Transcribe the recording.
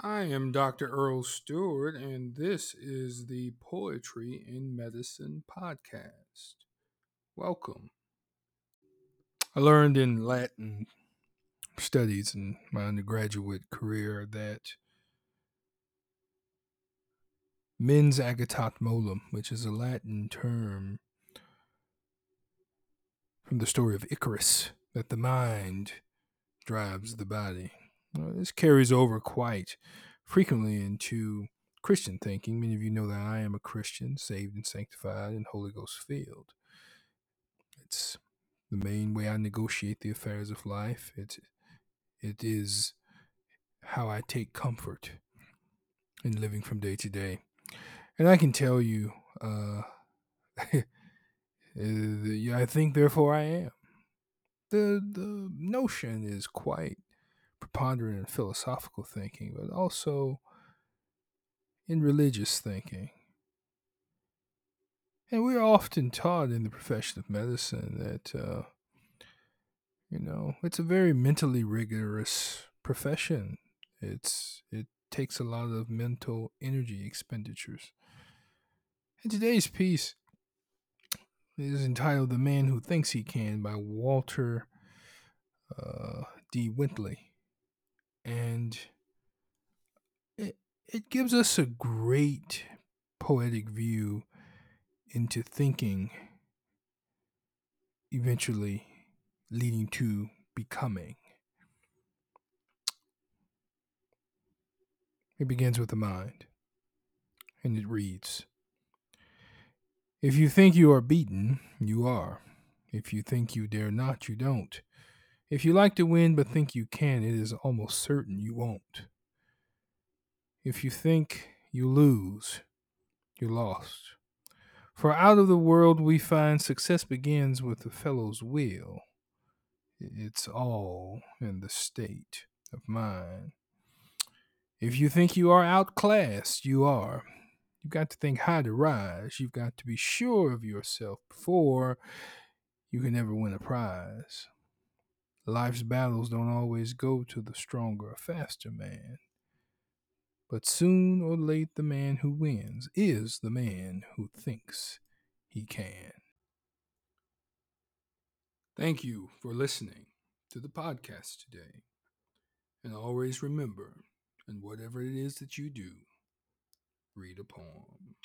I am Dr. Earl Stewart, and this is the Poetry in Medicine podcast. Welcome. I learned in Latin studies in my undergraduate career that mens agitat molem, which is a Latin term from the story of Icarus, that the mind drives the body. Well, this carries over quite frequently into Christian thinking. Many of you know that I am a Christian, saved and sanctified and Holy Ghost filled. It's the main way I negotiate the affairs of life. It, it is how I take comfort in living from day to day. And I can tell you, uh, I think, therefore I am. The, the notion is quite preponderant in philosophical thinking, but also in religious thinking. And we're often taught in the profession of medicine that, uh, you know, it's a very mentally rigorous profession. It's it takes a lot of mental energy expenditures. And today's piece is entitled "The Man Who Thinks He Can" by Walter uh, D. Wintle and it, it gives us a great poetic view into thinking eventually leading to becoming. It begins with the mind, and it reads If you think you are beaten, you are. If you think you dare not, you don't. If you like to win but think you can, it is almost certain you won't. If you think you lose, you're lost. For out of the world we find success begins with the fellow's will. It's all in the state of mind. If you think you are outclassed, you are. You've got to think high to rise. You've got to be sure of yourself before you can ever win a prize. Life's battles don't always go to the stronger faster man. But soon or late, the man who wins is the man who thinks he can. Thank you for listening to the podcast today. And always remember, in whatever it is that you do, read a poem.